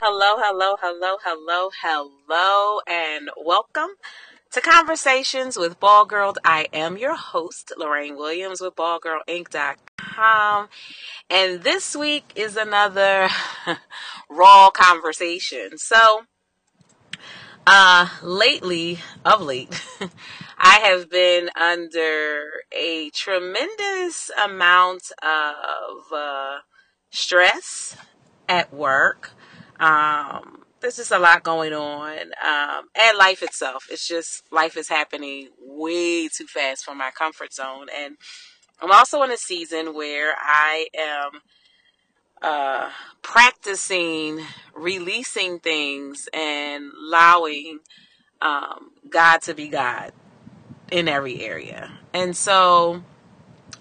Hello, hello, hello, hello, hello, and welcome to Conversations with Ball Girl. I am your host, Lorraine Williams with BallGirlInc.com. And this week is another raw conversation. So, uh, lately, of late, I have been under a tremendous amount of uh, stress at work. Um, there's just a lot going on, um, and life itself. It's just life is happening way too fast for my comfort zone, and I'm also in a season where I am uh, practicing releasing things and allowing um, God to be God in every area. And so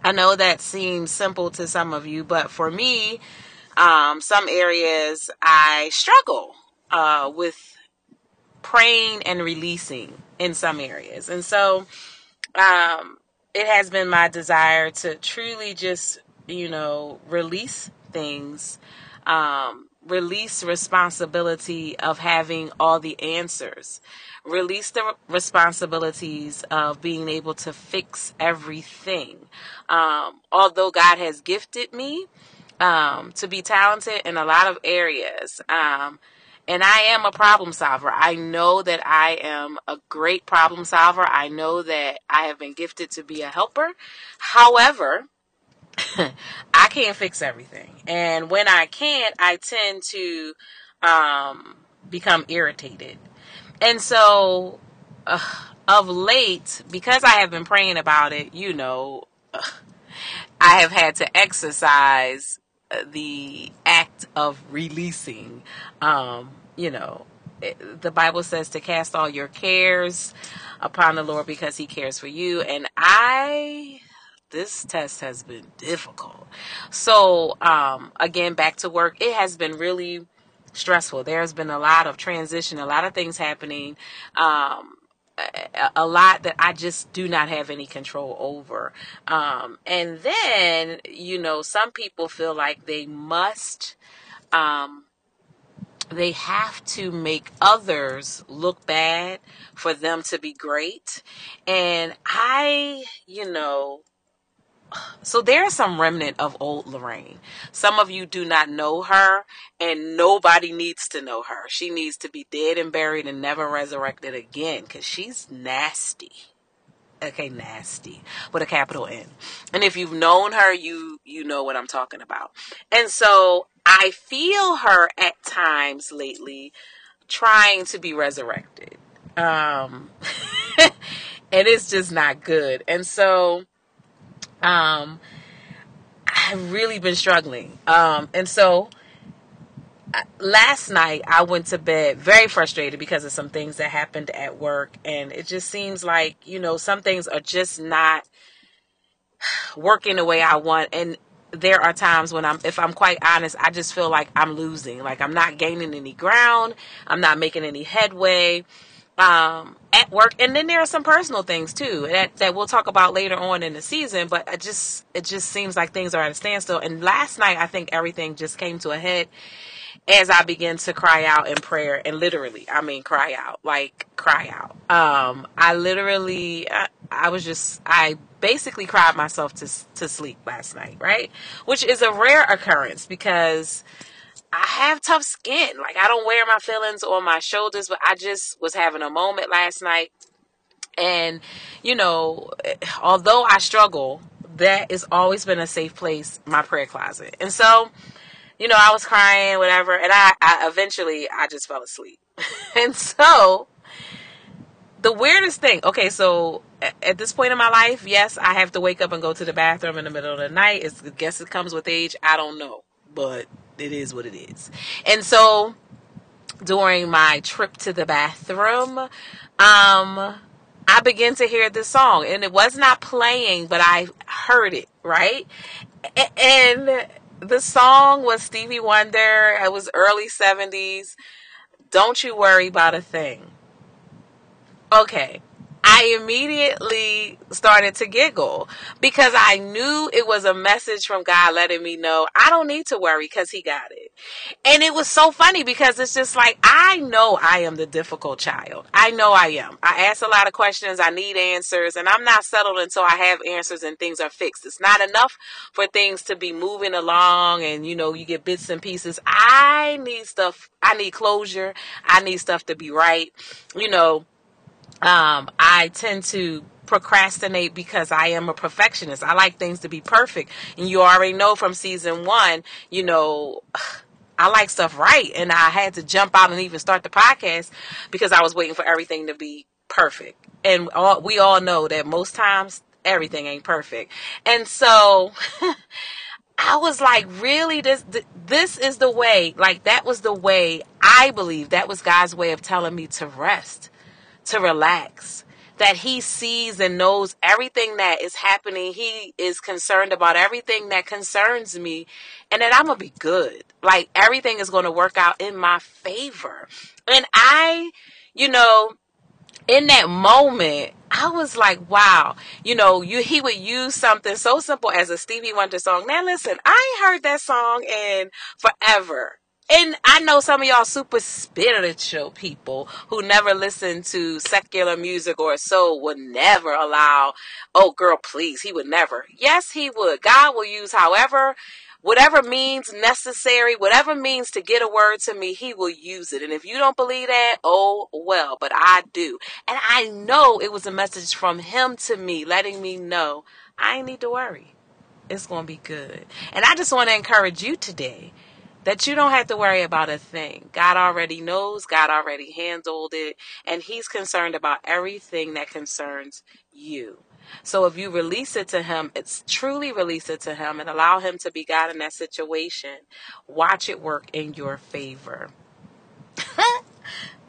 I know that seems simple to some of you, but for me, um, some areas I struggle uh, with praying and releasing in some areas. And so um, it has been my desire to truly just, you know, release things, um, release responsibility of having all the answers, release the responsibilities of being able to fix everything. Um, although God has gifted me um, to be talented in a lot of areas. Um, and I am a problem solver. I know that I am a great problem solver. I know that I have been gifted to be a helper. However, I can't fix everything. And when I can't, I tend to um, become irritated. And so, uh, of late, because I have been praying about it, you know, uh, I have had to exercise the act of releasing. Um, you know, it, the Bible says to cast all your cares upon the Lord because He cares for you. And I, this test has been difficult. So, um, again, back to work. It has been really stressful. There's been a lot of transition, a lot of things happening. Um, a lot that I just do not have any control over. Um, and then, you know, some people feel like they must, um, they have to make others look bad for them to be great. And I, you know, so there's some remnant of old Lorraine. Some of you do not know her, and nobody needs to know her. She needs to be dead and buried and never resurrected again because she's nasty. Okay, nasty with a capital N. And if you've known her, you you know what I'm talking about. And so I feel her at times lately trying to be resurrected. Um and it's just not good. And so um, I've really been struggling. Um, and so last night I went to bed very frustrated because of some things that happened at work. And it just seems like, you know, some things are just not working the way I want. And there are times when I'm, if I'm quite honest, I just feel like I'm losing. Like I'm not gaining any ground. I'm not making any headway um, at work, and then there are some personal things too that that we'll talk about later on in the season. But it just it just seems like things are at a standstill. And last night, I think everything just came to a head as I began to cry out in prayer, and literally, I mean, cry out, like cry out. Um, I literally, I, I was just, I basically cried myself to to sleep last night, right? Which is a rare occurrence because I have tough skin. Like I don't wear my feelings on my shoulders, but I just was having a moment last night. And, you know, eh, although I struggle, that has always been a safe place, my prayer closet. And so, you know, I was crying, whatever, and I, I eventually I just fell asleep. and so the weirdest thing, okay, so at this point in my life, yes, I have to wake up and go to the bathroom in the middle of the night. It's, I guess it comes with age. I don't know. But it is what it is. And so during my trip to the bathroom, um, I began to hear this song and it was not playing, but I heard it, right? And the song was Stevie Wonder. It was early 70s. Don't you worry about a thing. Okay. I immediately started to giggle because I knew it was a message from God letting me know I don't need to worry because He got it. And it was so funny because it's just like, I know I am the difficult child. I know I am. I ask a lot of questions, I need answers, and I'm not settled until I have answers and things are fixed. It's not enough for things to be moving along and, you know, you get bits and pieces. I need stuff, I need closure, I need stuff to be right. You know, um, I tend to procrastinate because I am a perfectionist. I like things to be perfect. And you already know from season one, you know, I like stuff right. And I had to jump out and even start the podcast because I was waiting for everything to be perfect. And all, we all know that most times everything ain't perfect. And so I was like, really, this this is the way. Like that was the way I believe that was God's way of telling me to rest, to relax. That he sees and knows everything that is happening. He is concerned about everything that concerns me, and that I'm gonna be good. Like everything is gonna work out in my favor. And I, you know, in that moment, I was like, wow, you know, you he would use something so simple as a Stevie Wonder song. Now listen, I ain't heard that song in forever. And I know some of y'all super spiritual people who never listen to secular music or soul would never allow, oh girl, please, he would never. Yes, he would. God will use however whatever means necessary, whatever means to get a word to me, he will use it. And if you don't believe that, oh well, but I do. And I know it was a message from him to me, letting me know I need to worry. It's going to be good. And I just want to encourage you today that you don't have to worry about a thing. God already knows, God already handled it, and He's concerned about everything that concerns you. So if you release it to Him, it's truly release it to Him and allow Him to be God in that situation. Watch it work in your favor.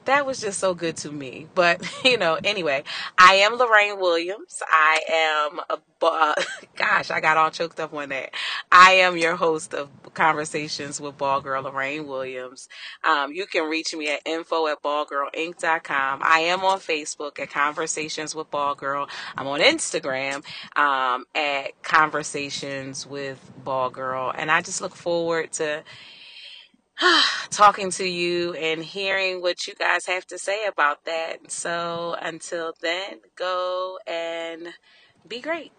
that was just so good to me. But, you know, anyway, I am Lorraine Williams. I am, a, uh, gosh, I got all choked up on that. I am your host of Conversations with Ball Girl Lorraine Williams. Um, you can reach me at info at ballgirlinc.com. I am on Facebook at Conversations with Ball Girl. I'm on Instagram um, at Conversations with Ball Girl. And I just look forward to talking to you and hearing what you guys have to say about that. So until then, go and be great.